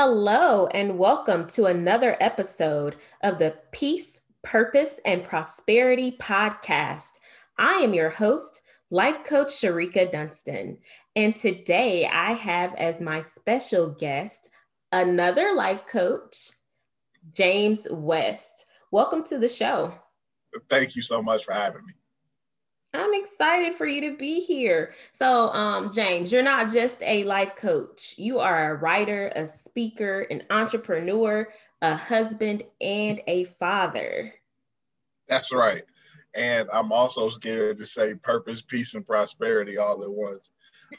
Hello, and welcome to another episode of the Peace, Purpose, and Prosperity podcast. I am your host, Life Coach Shereka Dunston. And today I have as my special guest another life coach, James West. Welcome to the show. Thank you so much for having me. I'm excited for you to be here. So, um, James, you're not just a life coach, you are a writer, a speaker, an entrepreneur, a husband, and a father. That's right. And I'm also scared to say purpose, peace, and prosperity all at once.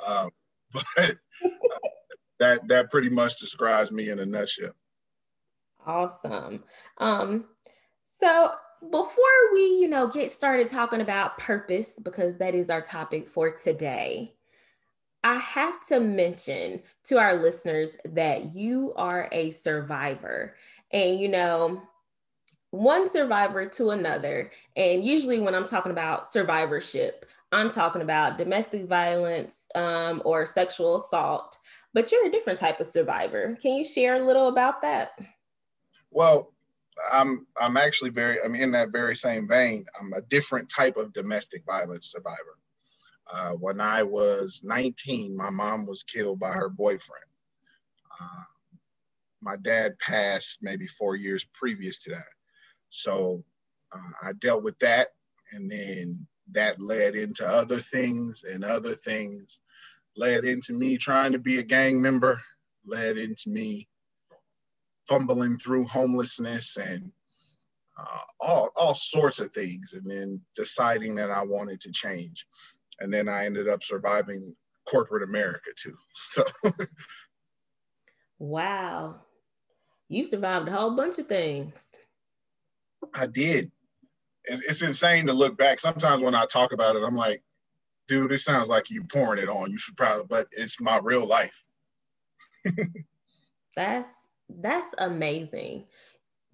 Um, but uh, that that pretty much describes me in a nutshell. Awesome. Um, so before we, you know, get started talking about purpose, because that is our topic for today, I have to mention to our listeners that you are a survivor. And, you know, one survivor to another. And usually, when I'm talking about survivorship, I'm talking about domestic violence um, or sexual assault, but you're a different type of survivor. Can you share a little about that? Well, I'm I'm actually very I'm in that very same vein. I'm a different type of domestic violence survivor. Uh, when I was 19, my mom was killed by her boyfriend. Uh, my dad passed maybe four years previous to that. So uh, I dealt with that, and then that led into other things, and other things led into me trying to be a gang member, led into me fumbling through homelessness and uh, all, all sorts of things, and then deciding that I wanted to change. And then I ended up surviving corporate America too. So, wow, you survived a whole bunch of things. I did. It's insane to look back. Sometimes when I talk about it, I'm like, dude, it sounds like you're pouring it on. You should probably, but it's my real life. that's that's amazing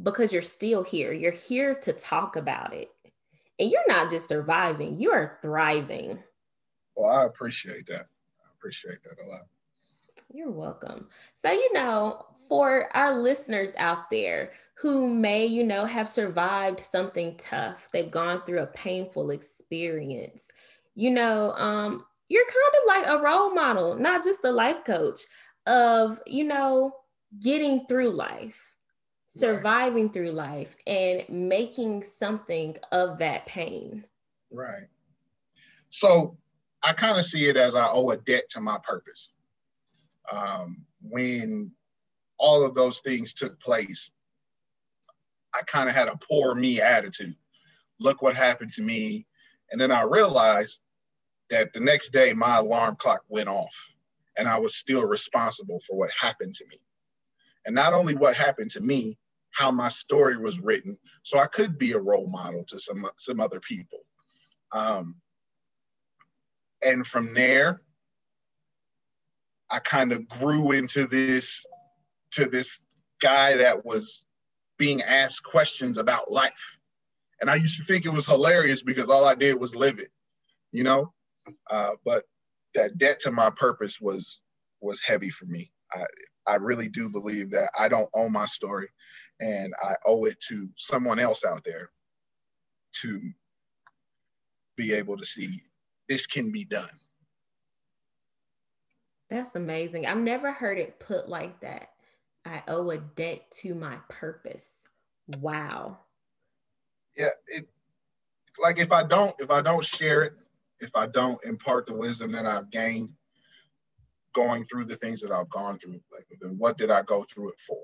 because you're still here. You're here to talk about it. And you're not just surviving, you are thriving. Well, I appreciate that. I appreciate that a lot. You're welcome. So, you know, for our listeners out there who may, you know, have survived something tough, they've gone through a painful experience, you know, um, you're kind of like a role model, not just a life coach of, you know, getting through life, surviving right. through life, and making something of that pain. Right. So I kind of see it as I owe a debt to my purpose. Um, when all of those things took place, I kind of had a poor me attitude. Look what happened to me. And then I realized that the next day my alarm clock went off and I was still responsible for what happened to me and not only what happened to me, how my story was written, so I could be a role model to some some other people. Um, and from there, I kind of grew into this to this guy that was being asked questions about life. And I used to think it was hilarious because all I did was live it, you know. Uh, but that debt to my purpose was was heavy for me. I, I really do believe that I don't own my story and I owe it to someone else out there to be able to see this can be done. That's amazing. I've never heard it put like that. I owe a debt to my purpose. Wow. Yeah, it like if I don't if I don't share it, if I don't impart the wisdom that I've gained, going through the things that I've gone through, like then what did I go through it for?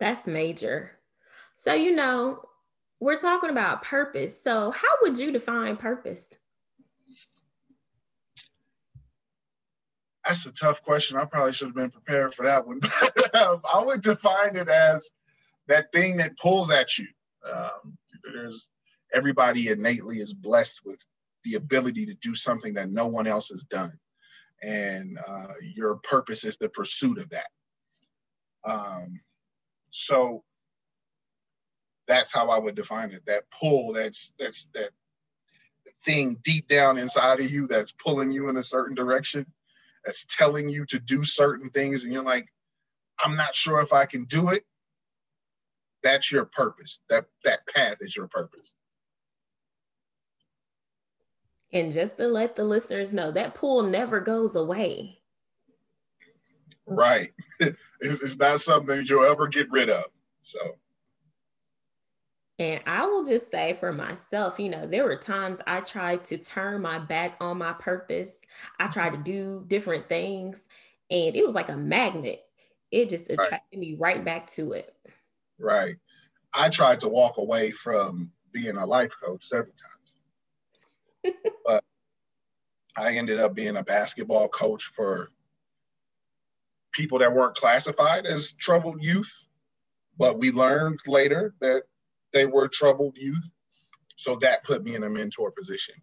That's major. So, you know, we're talking about purpose. So, how would you define purpose? That's a tough question. I probably should have been prepared for that one. I would define it as that thing that pulls at you. Um, there's everybody innately is blessed with the ability to do something that no one else has done. And uh, your purpose is the pursuit of that. Um, so that's how I would define it. That pull, that's that's that thing deep down inside of you that's pulling you in a certain direction. that's telling you to do certain things and you're like, I'm not sure if I can do it. That's your purpose. That that path is your purpose. And just to let the listeners know, that pull never goes away. Right. It's, it's not something you'll ever get rid of. So. And I will just say for myself, you know, there were times I tried to turn my back on my purpose. I tried to do different things, and it was like a magnet. It just attracted right. me right back to it. Right. I tried to walk away from being a life coach several times, but I ended up being a basketball coach for people that weren't classified as troubled youth, but we learned later that they were troubled youth. So that put me in a mentor position.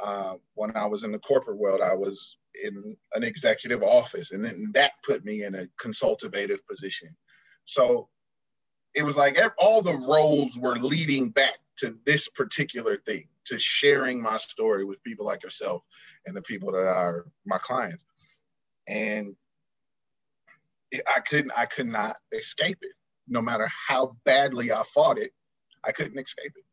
Uh, when I was in the corporate world, I was in an executive office, and then that put me in a consultative position. So it was like all the roles were leading back to this particular thing, to sharing my story with people like yourself and the people that are my clients. And I couldn't, I could not escape it. No matter how badly I fought it, I couldn't escape it.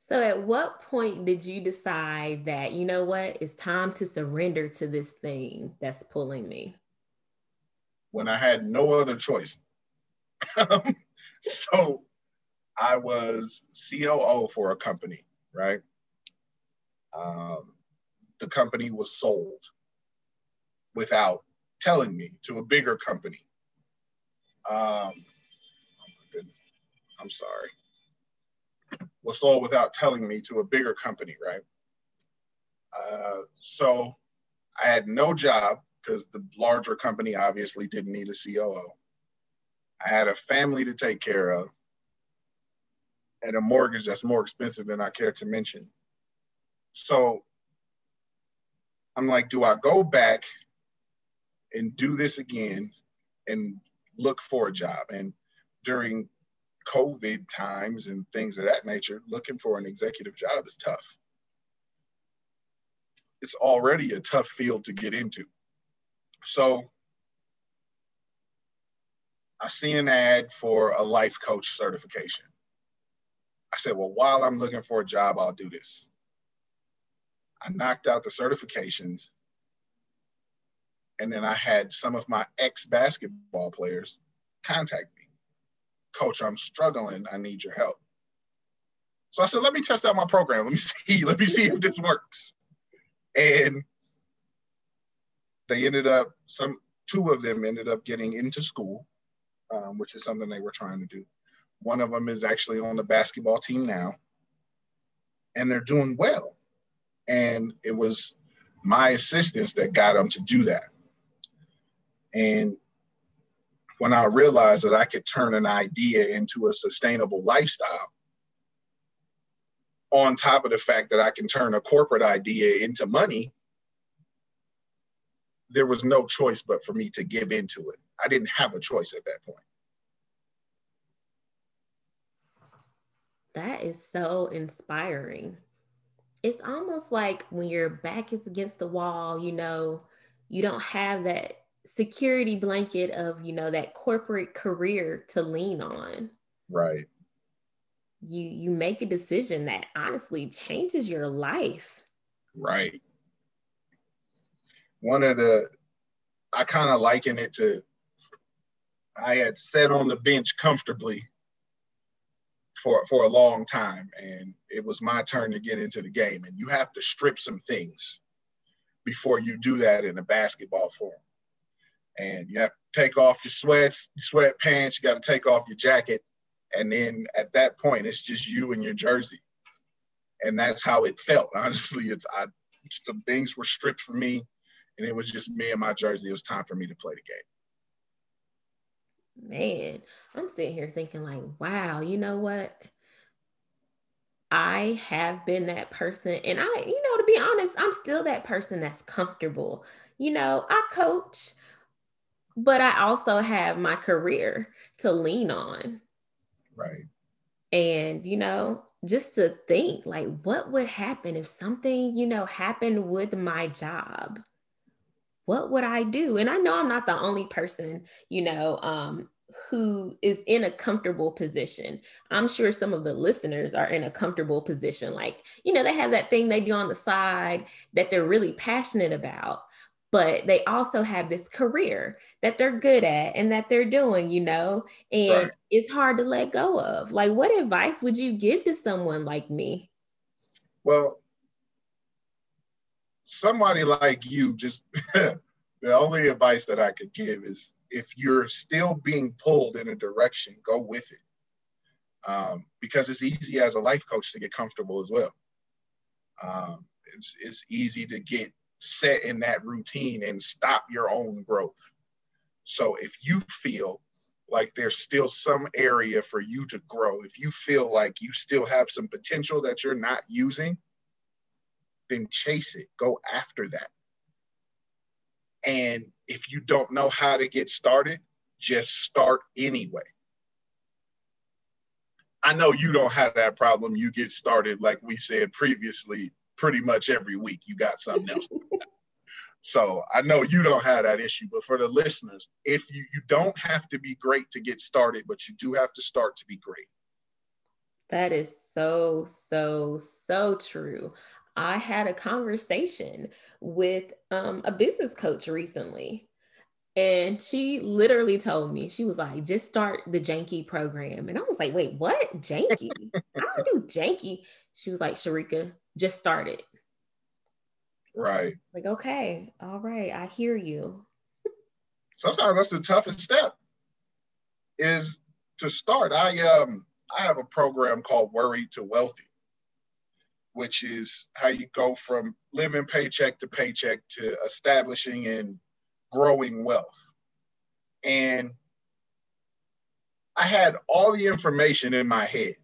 So, at what point did you decide that, you know what, it's time to surrender to this thing that's pulling me? When I had no other choice. so, I was COO for a company, right? Um, the company was sold without telling me to a bigger company. Um, oh my goodness, I'm sorry. Was sold without telling me to a bigger company, right? Uh, so I had no job because the larger company obviously didn't need a COO. I had a family to take care of and a mortgage that's more expensive than I care to mention. So I'm like, do I go back and do this again and look for a job. And during COVID times and things of that nature, looking for an executive job is tough. It's already a tough field to get into. So I see an ad for a life coach certification. I said, well, while I'm looking for a job, I'll do this. I knocked out the certifications and then I had some of my ex basketball players contact me. Coach, I'm struggling. I need your help. So I said, let me test out my program. Let me see. Let me see if this works. And they ended up, some two of them ended up getting into school, um, which is something they were trying to do. One of them is actually on the basketball team now, and they're doing well. And it was my assistance that got them to do that. And when I realized that I could turn an idea into a sustainable lifestyle, on top of the fact that I can turn a corporate idea into money, there was no choice but for me to give into it. I didn't have a choice at that point. That is so inspiring. It's almost like when your back is against the wall, you know, you don't have that security blanket of you know that corporate career to lean on. Right. You you make a decision that honestly changes your life. Right. One of the i kind of liken it to i had sat on the bench comfortably for for a long time and it was my turn to get into the game and you have to strip some things before you do that in a basketball form and you have to take off your sweats, sweatpants. You got to take off your jacket, and then at that point, it's just you and your jersey, and that's how it felt. Honestly, it's I, the things were stripped from me, and it was just me and my jersey. It was time for me to play the game. Man, I'm sitting here thinking like, wow, you know what? I have been that person. And I, you know, to be honest, I'm still that person that's comfortable. You know, I coach, but I also have my career to lean on. Right. And, you know, just to think like what would happen if something you know happened with my job what would i do and i know i'm not the only person you know um who is in a comfortable position. I'm sure some of the listeners are in a comfortable position. Like, you know, they have that thing they do on the side that they're really passionate about, but they also have this career that they're good at and that they're doing, you know, and right. it's hard to let go of. Like, what advice would you give to someone like me? Well, somebody like you, just the only advice that I could give is if you're still being pulled in a direction, go with it. Um, because it's easy as a life coach to get comfortable as well. Um, it's, it's easy to get set in that routine and stop your own growth. So if you feel like there's still some area for you to grow, if you feel like you still have some potential that you're not using, then chase it, go after that. And if you don't know how to get started, just start anyway. I know you don't have that problem. You get started, like we said previously, pretty much every week. You got something else. so I know you don't have that issue. But for the listeners, if you, you don't have to be great to get started, but you do have to start to be great. That is so, so, so true. I had a conversation with um, a business coach recently. And she literally told me, she was like, just start the Janky program. And I was like, wait, what? Janky? I don't do Janky. She was like, Shereka, just start it. Right. Like, okay, all right, I hear you. Sometimes that's the toughest step is to start. I um I have a program called Worry to Wealthy which is how you go from living paycheck to paycheck to establishing and growing wealth. And I had all the information in my head.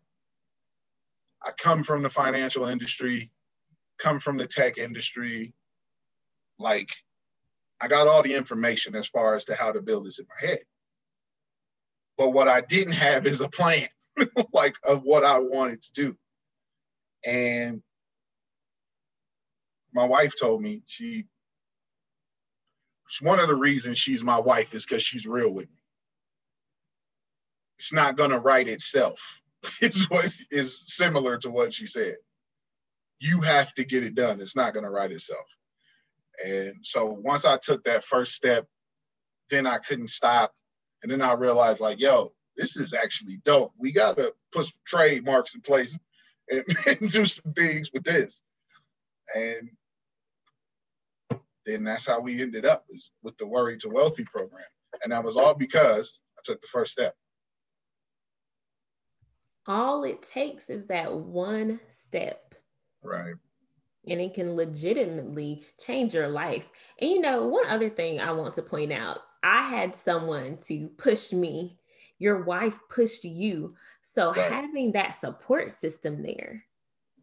I come from the financial industry, come from the tech industry. Like, I got all the information as far as to how to build this in my head. But what I didn't have is a plan, like of what I wanted to do. And my wife told me she one of the reasons she's my wife is because she's real with me. It's not gonna write itself. Is what is similar to what she said. You have to get it done. It's not gonna write itself. And so once I took that first step, then I couldn't stop. And then I realized, like, yo, this is actually dope. We gotta put some trademarks in place and, and do some things with this. And then that's how we ended up with the Worry to Wealthy program. And that was all because I took the first step. All it takes is that one step. Right. And it can legitimately change your life. And you know, one other thing I want to point out I had someone to push me. Your wife pushed you. So right. having that support system there.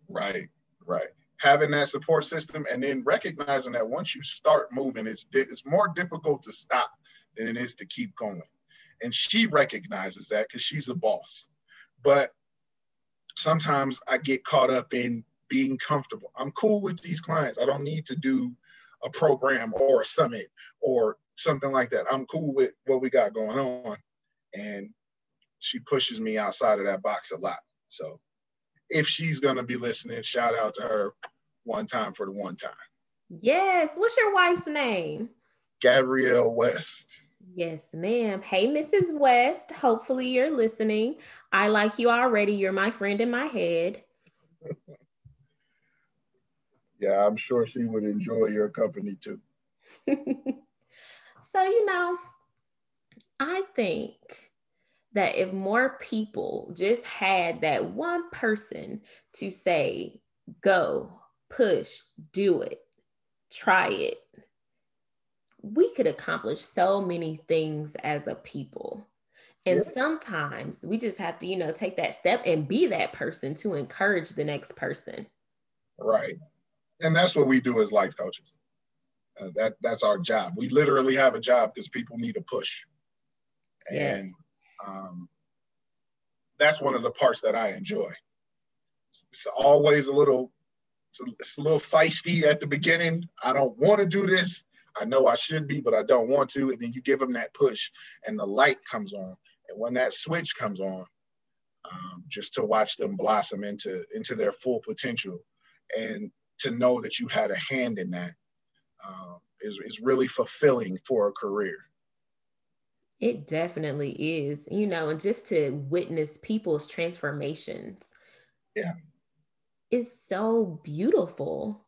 Right, right having that support system and then recognizing that once you start moving, it's it's more difficult to stop than it is to keep going. And she recognizes that because she's a boss. But sometimes I get caught up in being comfortable. I'm cool with these clients. I don't need to do a program or a summit or something like that. I'm cool with what we got going on. And she pushes me outside of that box a lot. So if she's going to be listening, shout out to her one time for the one time. Yes. What's your wife's name? Gabrielle West. Yes, ma'am. Hey, Mrs. West. Hopefully you're listening. I like you already. You're my friend in my head. yeah, I'm sure she would enjoy your company too. so, you know, I think that if more people just had that one person to say, go, push, do it, try it, we could accomplish so many things as a people. And yeah. sometimes we just have to, you know, take that step and be that person to encourage the next person. Right. And that's what we do as life coaches. Uh, that that's our job. We literally have a job because people need a push. And um, that's one of the parts that I enjoy it's always a little it's a little feisty at the beginning. I don't want to do this. I know I should be, but I don't want to. And then you give them that push, and the light comes on. And when that switch comes on, um, just to watch them blossom into into their full potential, and to know that you had a hand in that um, is is really fulfilling for a career. It definitely is, you know, and just to witness people's transformations. Yeah. Is so beautiful.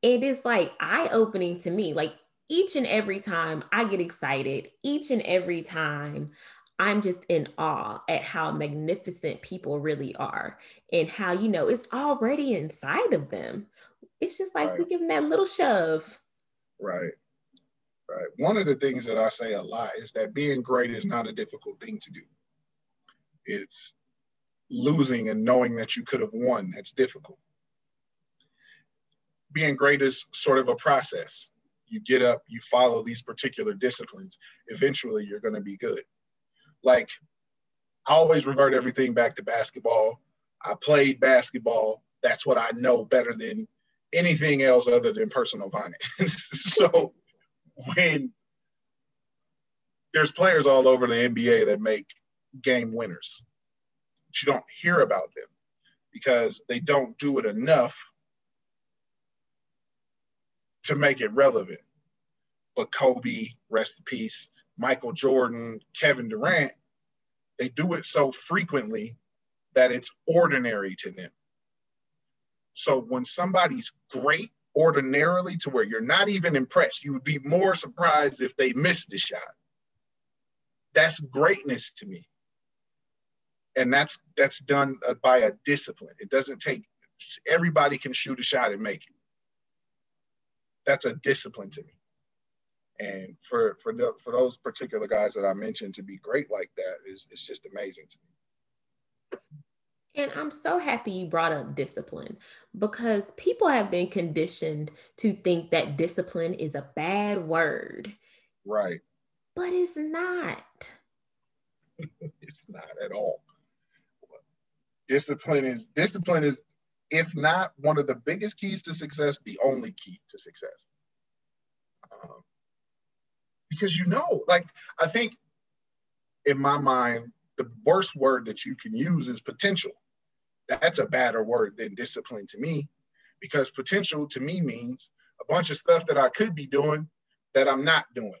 It is like eye opening to me. Like each and every time I get excited, each and every time I'm just in awe at how magnificent people really are and how, you know, it's already inside of them. It's just like right. we give them that little shove. Right. Right. One of the things that I say a lot is that being great is not a difficult thing to do. It's losing and knowing that you could have won that's difficult. Being great is sort of a process. You get up, you follow these particular disciplines. Eventually, you're going to be good. Like, I always revert everything back to basketball. I played basketball. That's what I know better than anything else other than personal finance. so when there's players all over the NBA that make game winners, but you don't hear about them because they don't do it enough to make it relevant. But Kobe, rest in peace, Michael Jordan, Kevin Durant, they do it so frequently that it's ordinary to them. So when somebody's great ordinarily to where you're not even impressed. You would be more surprised if they missed the shot. That's greatness to me. And that's that's done uh, by a discipline. It doesn't take everybody can shoot a shot and make it. That's a discipline to me. And for for the, for those particular guys that I mentioned to be great like that is it's just amazing to me. And I'm so happy you brought up discipline because people have been conditioned to think that discipline is a bad word. Right. But it's not. it's not at all. Discipline is discipline is if not one of the biggest keys to success, the only key to success. Um, because you know, like I think in my mind, the worst word that you can use is potential that's a badder word than discipline to me because potential to me means a bunch of stuff that I could be doing that I'm not doing.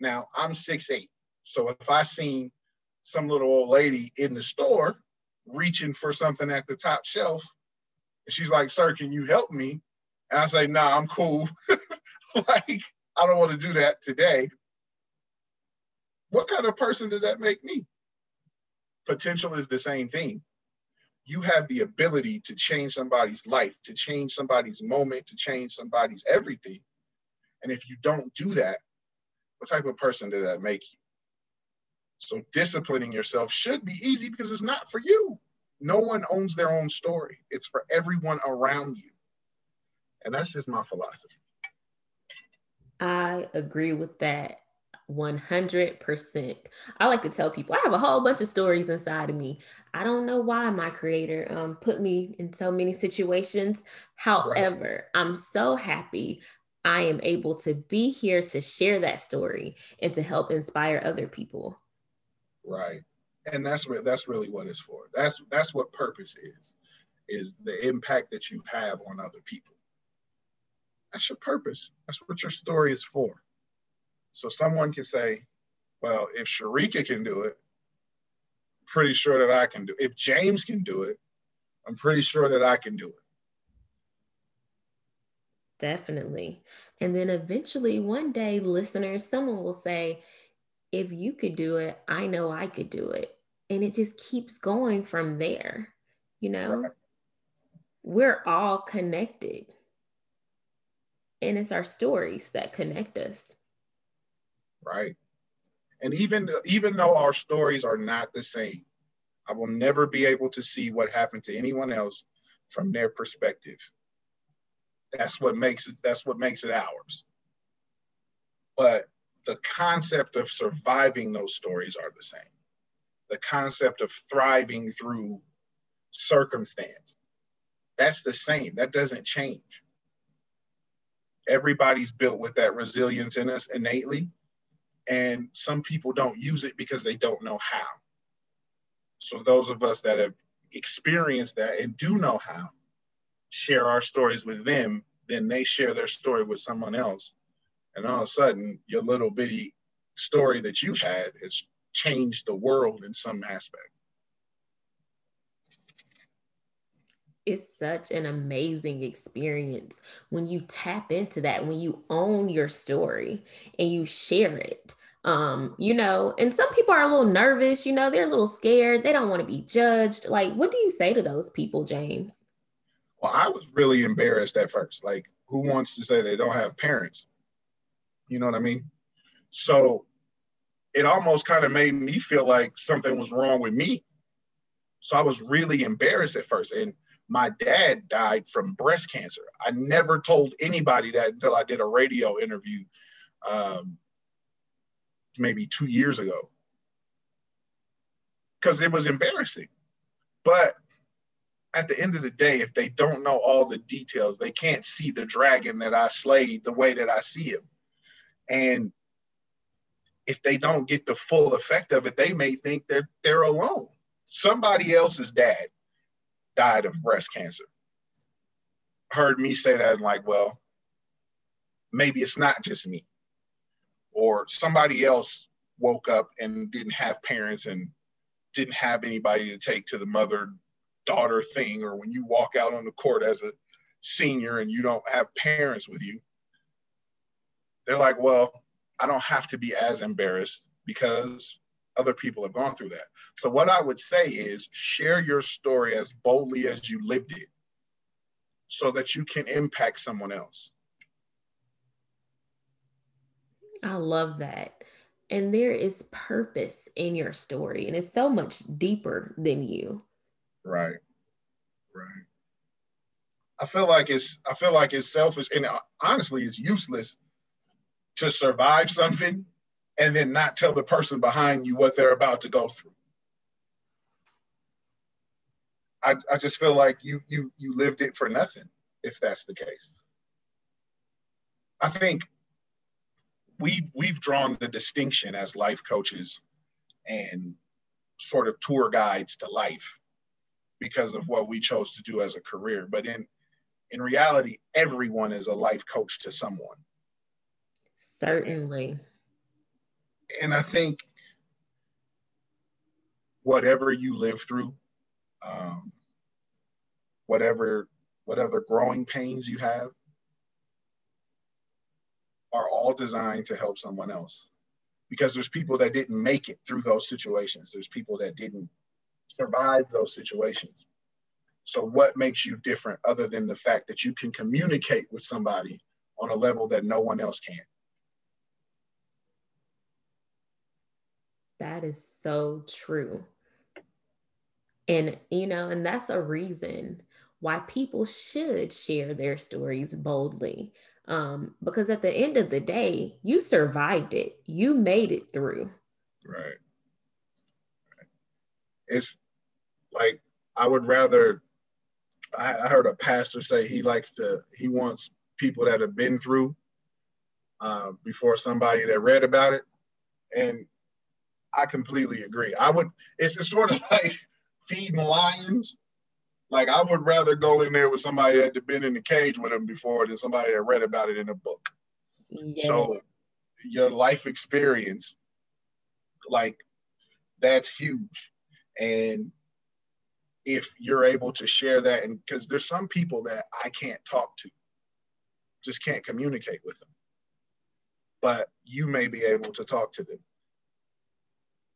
Now, I'm six eight, So if I seen some little old lady in the store reaching for something at the top shelf, and she's like, Sir, can you help me? And I say, Nah, I'm cool. like, I don't want to do that today. What kind of person does that make me? Potential is the same thing you have the ability to change somebody's life, to change somebody's moment, to change somebody's everything. And if you don't do that, what type of person did that make you? So disciplining yourself should be easy because it's not for you. No one owns their own story. It's for everyone around you. And that's just my philosophy. I agree with that 100%. I like to tell people I have a whole bunch of stories inside of me. I don't know why my creator um, put me in so many situations. However, right. I'm so happy I am able to be here to share that story and to help inspire other people. Right. And that's what that's really what it's for. That's that's what purpose is. Is the impact that you have on other people. That's your purpose. That's what your story is for. So someone can say, well, if Shereka can do it, I'm pretty sure that I can do it. If James can do it, I'm pretty sure that I can do it. Definitely. And then eventually, one day, listeners, someone will say, if you could do it, I know I could do it. And it just keeps going from there. You know, right. we're all connected. And it's our stories that connect us right? And even even though our stories are not the same, I will never be able to see what happened to anyone else from their perspective. That's what makes it that's what makes it ours. But the concept of surviving those stories are the same. The concept of thriving through circumstance. That's the same. That doesn't change. Everybody's built with that resilience in us innately. And some people don't use it because they don't know how. So, those of us that have experienced that and do know how, share our stories with them, then they share their story with someone else. And all of a sudden, your little bitty story that you had has changed the world in some aspect. It's such an amazing experience when you tap into that, when you own your story and you share it. Um, you know, and some people are a little nervous, you know, they're a little scared, they don't want to be judged. Like, what do you say to those people, James? Well, I was really embarrassed at first. Like, who wants to say they don't have parents? You know what I mean? So it almost kind of made me feel like something was wrong with me. So I was really embarrassed at first. And my dad died from breast cancer. I never told anybody that until I did a radio interview um, maybe two years ago because it was embarrassing. But at the end of the day, if they don't know all the details, they can't see the dragon that I slayed the way that I see him. And if they don't get the full effect of it, they may think they're they're alone. Somebody else's dad died of breast cancer. Heard me say that and like, well, maybe it's not just me. Or somebody else woke up and didn't have parents and didn't have anybody to take to the mother daughter thing, or when you walk out on the court as a senior and you don't have parents with you, they're like, well, I don't have to be as embarrassed because other people have gone through that. So, what I would say is share your story as boldly as you lived it so that you can impact someone else. I love that. And there is purpose in your story, and it's so much deeper than you. Right. Right. I feel like it's I feel like it's selfish and honestly it's useless to survive something and then not tell the person behind you what they're about to go through. I, I just feel like you you you lived it for nothing if that's the case. I think we we've drawn the distinction as life coaches and sort of tour guides to life because of what we chose to do as a career. But in in reality, everyone is a life coach to someone. Certainly. And I think whatever you live through, um, whatever whatever growing pains you have, are all designed to help someone else. Because there's people that didn't make it through those situations. There's people that didn't survive those situations. So, what makes you different other than the fact that you can communicate with somebody on a level that no one else can? That is so true. And, you know, and that's a reason why people should share their stories boldly. Um, because at the end of the day, you survived it, you made it through. Right. It's like I would rather. I, I heard a pastor say he likes to. He wants people that have been through uh, before somebody that read about it, and I completely agree. I would. It's, it's sort of like feeding lions. Like I would rather go in there with somebody that had been in the cage with them before than somebody that read about it in a book. Yes. So your life experience, like that's huge. And if you're able to share that and because there's some people that I can't talk to, just can't communicate with them. But you may be able to talk to them.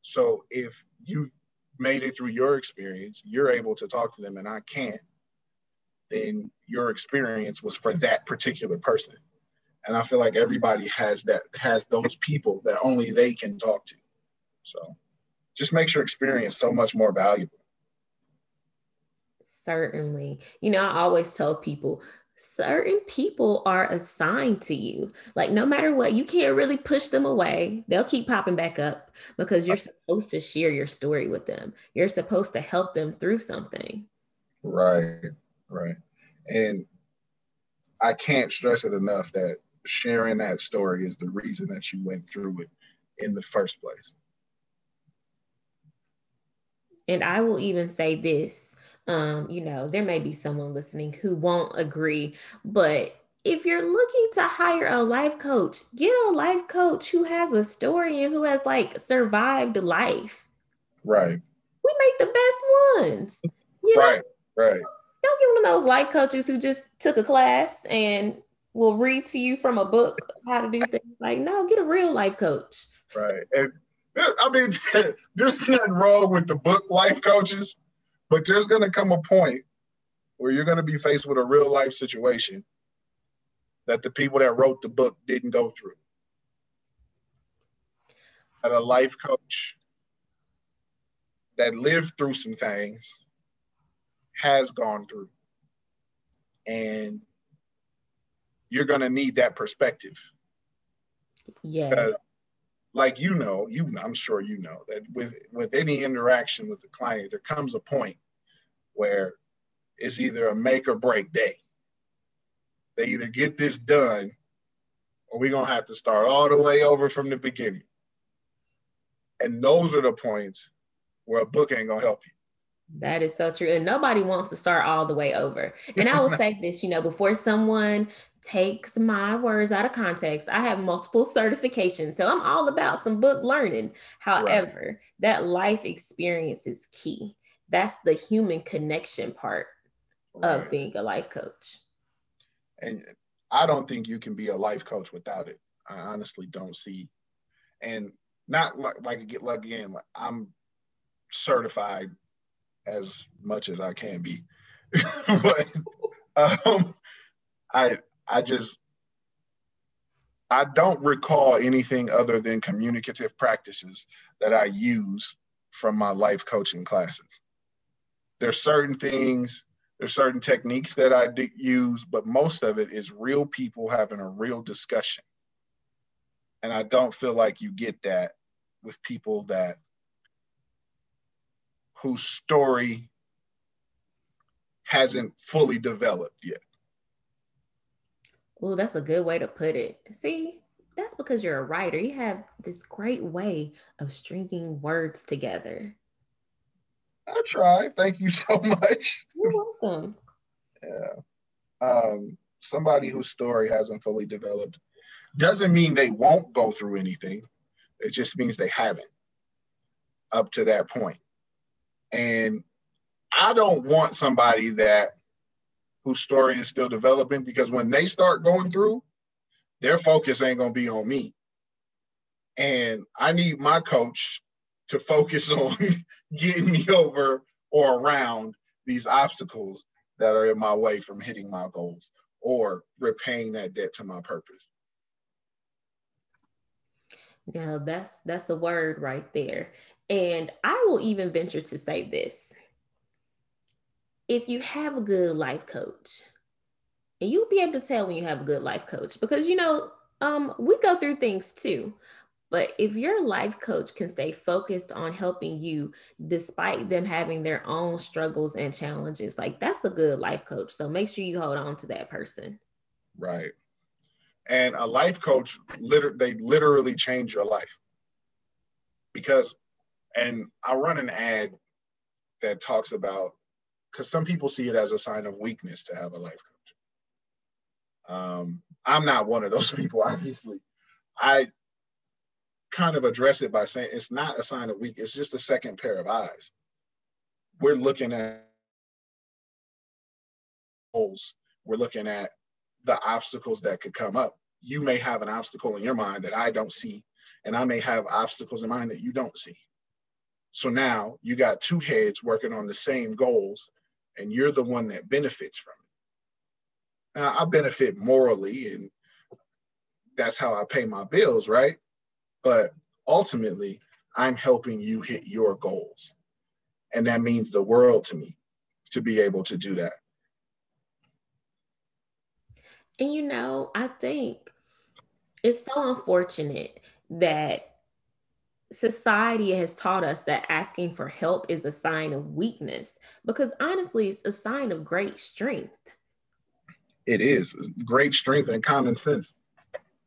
So if you made it through your experience, you're able to talk to them and I can't, then your experience was for that particular person. And I feel like everybody has that, has those people that only they can talk to. So just makes your experience so much more valuable. Certainly. You know, I always tell people certain people are assigned to you. Like, no matter what, you can't really push them away. They'll keep popping back up because you're supposed to share your story with them. You're supposed to help them through something. Right, right. And I can't stress it enough that sharing that story is the reason that you went through it in the first place. And I will even say this um, you know, there may be someone listening who won't agree, but if you're looking to hire a life coach, get a life coach who has a story and who has like survived life. Right. We make the best ones. You know? Right, right. Don't get one of those life coaches who just took a class and will read to you from a book how to do things. Like, no, get a real life coach. Right. And I mean, there's nothing wrong with the book life coaches, but there's going to come a point where you're going to be faced with a real life situation that the people that wrote the book didn't go through. That a life coach that lived through some things has gone through. And you're going to need that perspective. Yeah. Like you know, you I'm sure you know that with with any interaction with the client, there comes a point where it's either a make or break day. They either get this done or we're gonna have to start all the way over from the beginning. And those are the points where a book ain't gonna help you. That is so true. And nobody wants to start all the way over. And I will say this, you know, before someone takes my words out of context, I have multiple certifications. So I'm all about some book learning. However, right. that life experience is key. That's the human connection part right. of being a life coach. And I don't think you can be a life coach without it. I honestly don't see. And not like like like again, like I'm certified as much as I can be. but um, I I just I don't recall anything other than communicative practices that I use from my life coaching classes. There's certain things, there's certain techniques that I use, but most of it is real people having a real discussion. And I don't feel like you get that with people that whose story hasn't fully developed yet. Well, that's a good way to put it. See, that's because you're a writer. You have this great way of stringing words together. I try. Thank you so much. You're welcome. yeah. Um, somebody whose story hasn't fully developed doesn't mean they won't go through anything. It just means they haven't up to that point. And I don't want somebody that whose story is still developing because when they start going through, their focus ain't gonna be on me. And I need my coach to focus on getting me over or around these obstacles that are in my way from hitting my goals or repaying that debt to my purpose. Now that's that's a word right there. And I will even venture to say this. If you have a good life coach, and you'll be able to tell when you have a good life coach because you know, um, we go through things too. But if your life coach can stay focused on helping you despite them having their own struggles and challenges, like that's a good life coach. So make sure you hold on to that person. Right. And a life coach, liter- they literally change your life because and I run an ad that talks about because some people see it as a sign of weakness to have a life coach. Um, I'm not one of those people, obviously. I kind of address it by saying it's not a sign of weakness, it's just a second pair of eyes. We're looking at goals, we're looking at the obstacles that could come up. You may have an obstacle in your mind that I don't see, and I may have obstacles in mind that you don't see. So now you got two heads working on the same goals, and you're the one that benefits from it. Now, I benefit morally, and that's how I pay my bills, right? But ultimately, I'm helping you hit your goals. And that means the world to me to be able to do that. And you know, I think it's so unfortunate that society has taught us that asking for help is a sign of weakness because honestly, it's a sign of great strength. It is great strength and common sense.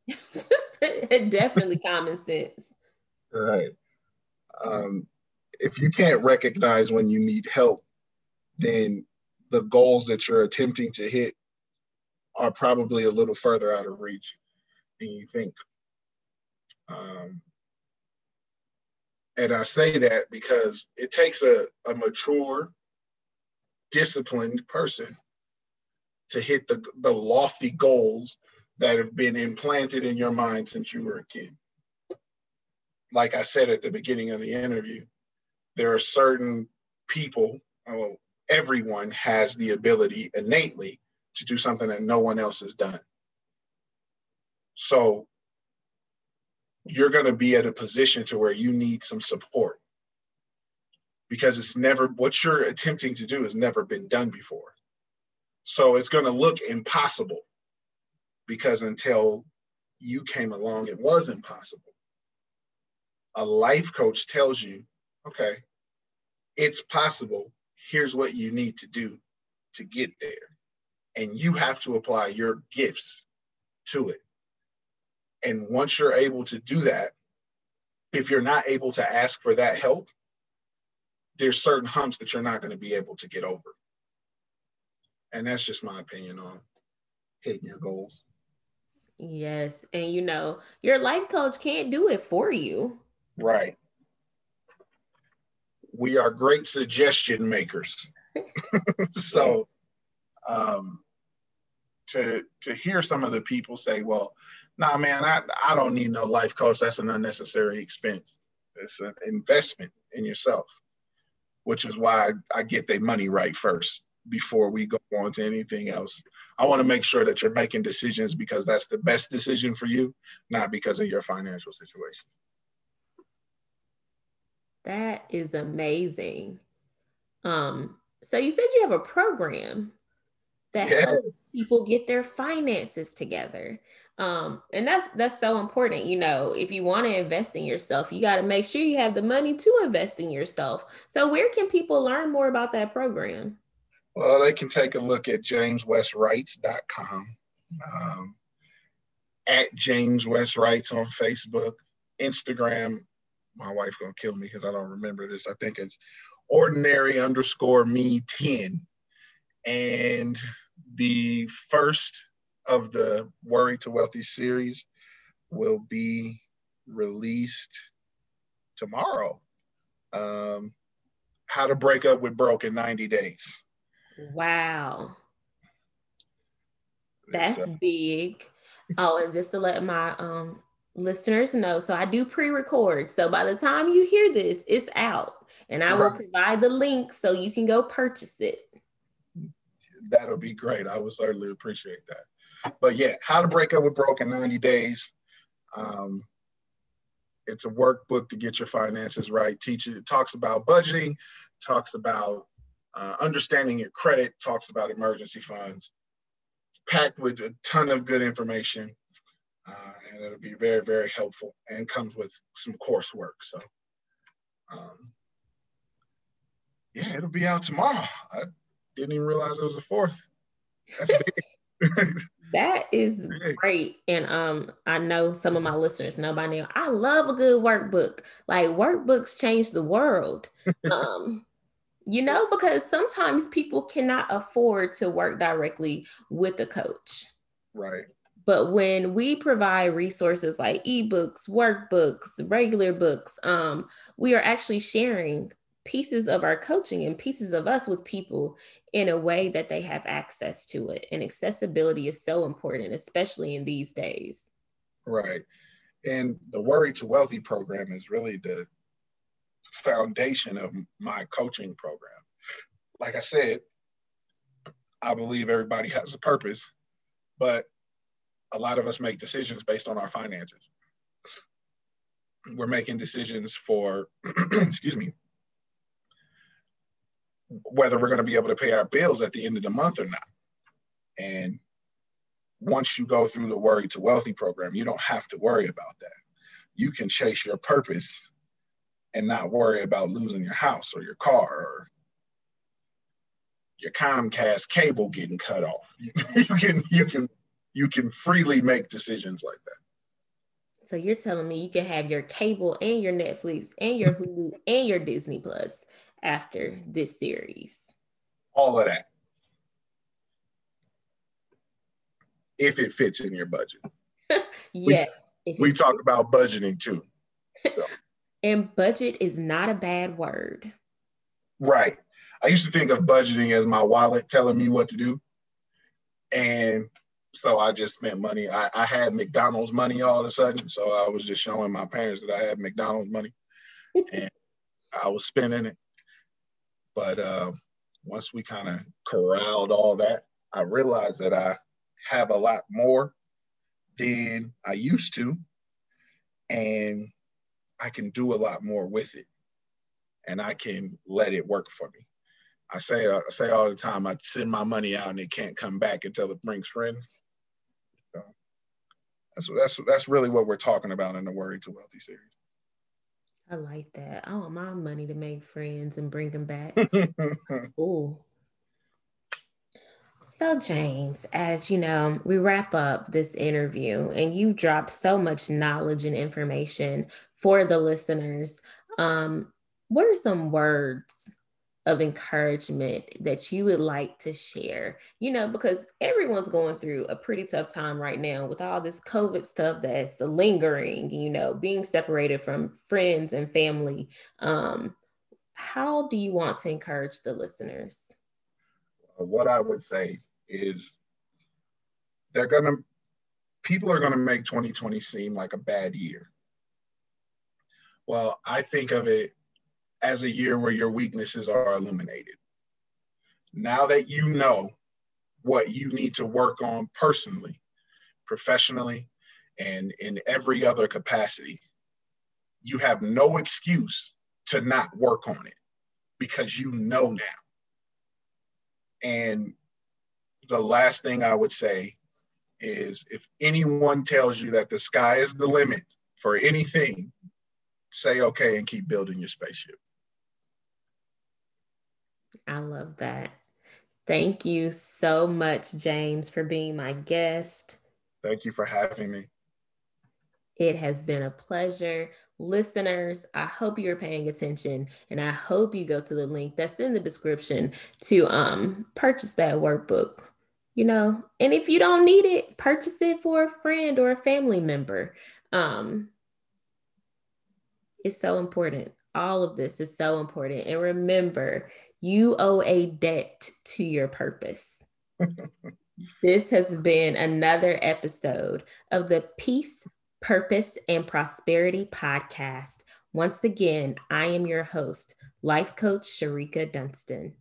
Definitely common sense. Right. Um, if you can't recognize when you need help, then the goals that you're attempting to hit are probably a little further out of reach than you think. Um, and I say that because it takes a, a mature, disciplined person to hit the, the lofty goals that have been implanted in your mind since you were a kid. Like I said at the beginning of the interview, there are certain people, well, everyone has the ability innately to do something that no one else has done. So you're going to be at a position to where you need some support because it's never what you're attempting to do has never been done before. So it's going to look impossible because until you came along, it was impossible. A life coach tells you, okay, it's possible. Here's what you need to do to get there. And you have to apply your gifts to it. And once you're able to do that, if you're not able to ask for that help, there's certain humps that you're not going to be able to get over. And that's just my opinion on hitting your goals. Yes. And you know, your life coach can't do it for you. Right. We are great suggestion makers. so um to to hear some of the people say, well, nah, man, I, I don't need no life coach. That's an unnecessary expense. It's an investment in yourself, which is why I, get their money right first before we go on to anything else. I want to make sure that you're making decisions because that's the best decision for you, not because of your financial situation. That is amazing. Um, so you said you have a program that yes. helps people get their finances together um and that's that's so important you know if you want to invest in yourself you got to make sure you have the money to invest in yourself so where can people learn more about that program well they can take a look at jameswestwrites.com um, at james west writes on facebook instagram my wife's gonna kill me because i don't remember this i think it's ordinary underscore me 10 and the first of the Worry to Wealthy series will be released tomorrow. Um, how to break up with broke in 90 days. Wow. That's uh, big. Oh, and just to let my um listeners know, so I do pre-record. So by the time you hear this, it's out. And I will provide the link so you can go purchase it. That'll be great. I would certainly appreciate that but yeah, how to break up with broke in 90 days. Um, it's a workbook to get your finances right. Teach it, it talks about budgeting, talks about uh, understanding your credit, talks about emergency funds. It's packed with a ton of good information, uh, and it'll be very, very helpful and comes with some coursework. So, um, yeah, it'll be out tomorrow. I didn't even realize it was a fourth. That is great. And um, I know some of my listeners know by now, I love a good workbook. Like workbooks change the world. um, you know, because sometimes people cannot afford to work directly with a coach. Right. But when we provide resources like ebooks, workbooks, regular books, um, we are actually sharing pieces of our coaching and pieces of us with people in a way that they have access to it. And accessibility is so important, especially in these days. Right. And the Worry to Wealthy program is really the foundation of my coaching program. Like I said, I believe everybody has a purpose, but a lot of us make decisions based on our finances. We're making decisions for, excuse me, whether we're going to be able to pay our bills at the end of the month or not. And once you go through the Worry to Wealthy program, you don't have to worry about that. You can chase your purpose and not worry about losing your house or your car or your Comcast cable getting cut off. you can you can you can freely make decisions like that. So you're telling me you can have your cable and your Netflix and your Hulu and your Disney Plus after this series. All of that. If it fits in your budget. yeah. We, we talk about budgeting too. So. And budget is not a bad word. Right. I used to think of budgeting as my wallet telling me what to do. And so I just spent money. I, I had McDonald's money all of a sudden. So I was just showing my parents that I had McDonald's money and I was spending it. But uh, once we kind of corralled all that, I realized that I have a lot more than I used to. And I can do a lot more with it. And I can let it work for me. I say uh, I say all the time, I send my money out and it can't come back until it brings friends. So that's that's that's really what we're talking about in the Worry to Wealthy series. I like that. I want my money to make friends and bring them back. Ooh. So, James, as you know, we wrap up this interview and you've dropped so much knowledge and information for the listeners. Um, what are some words of encouragement that you would like to share? You know, because everyone's going through a pretty tough time right now with all this COVID stuff that's lingering, you know, being separated from friends and family. Um, how do you want to encourage the listeners? What I would say is they're going to, people are going to make 2020 seem like a bad year. Well, I think of it as a year where your weaknesses are illuminated. Now that you know what you need to work on personally, professionally, and in every other capacity, you have no excuse to not work on it because you know now. And the last thing I would say is if anyone tells you that the sky is the limit for anything, say okay and keep building your spaceship. I love that. Thank you so much, James, for being my guest. Thank you for having me. It has been a pleasure. Listeners, I hope you're paying attention and I hope you go to the link that's in the description to um, purchase that workbook. You know, and if you don't need it, purchase it for a friend or a family member. Um, it's so important. All of this is so important. And remember, you owe a debt to your purpose. this has been another episode of the Peace, Purpose, and Prosperity podcast. Once again, I am your host, Life Coach Shereka Dunston.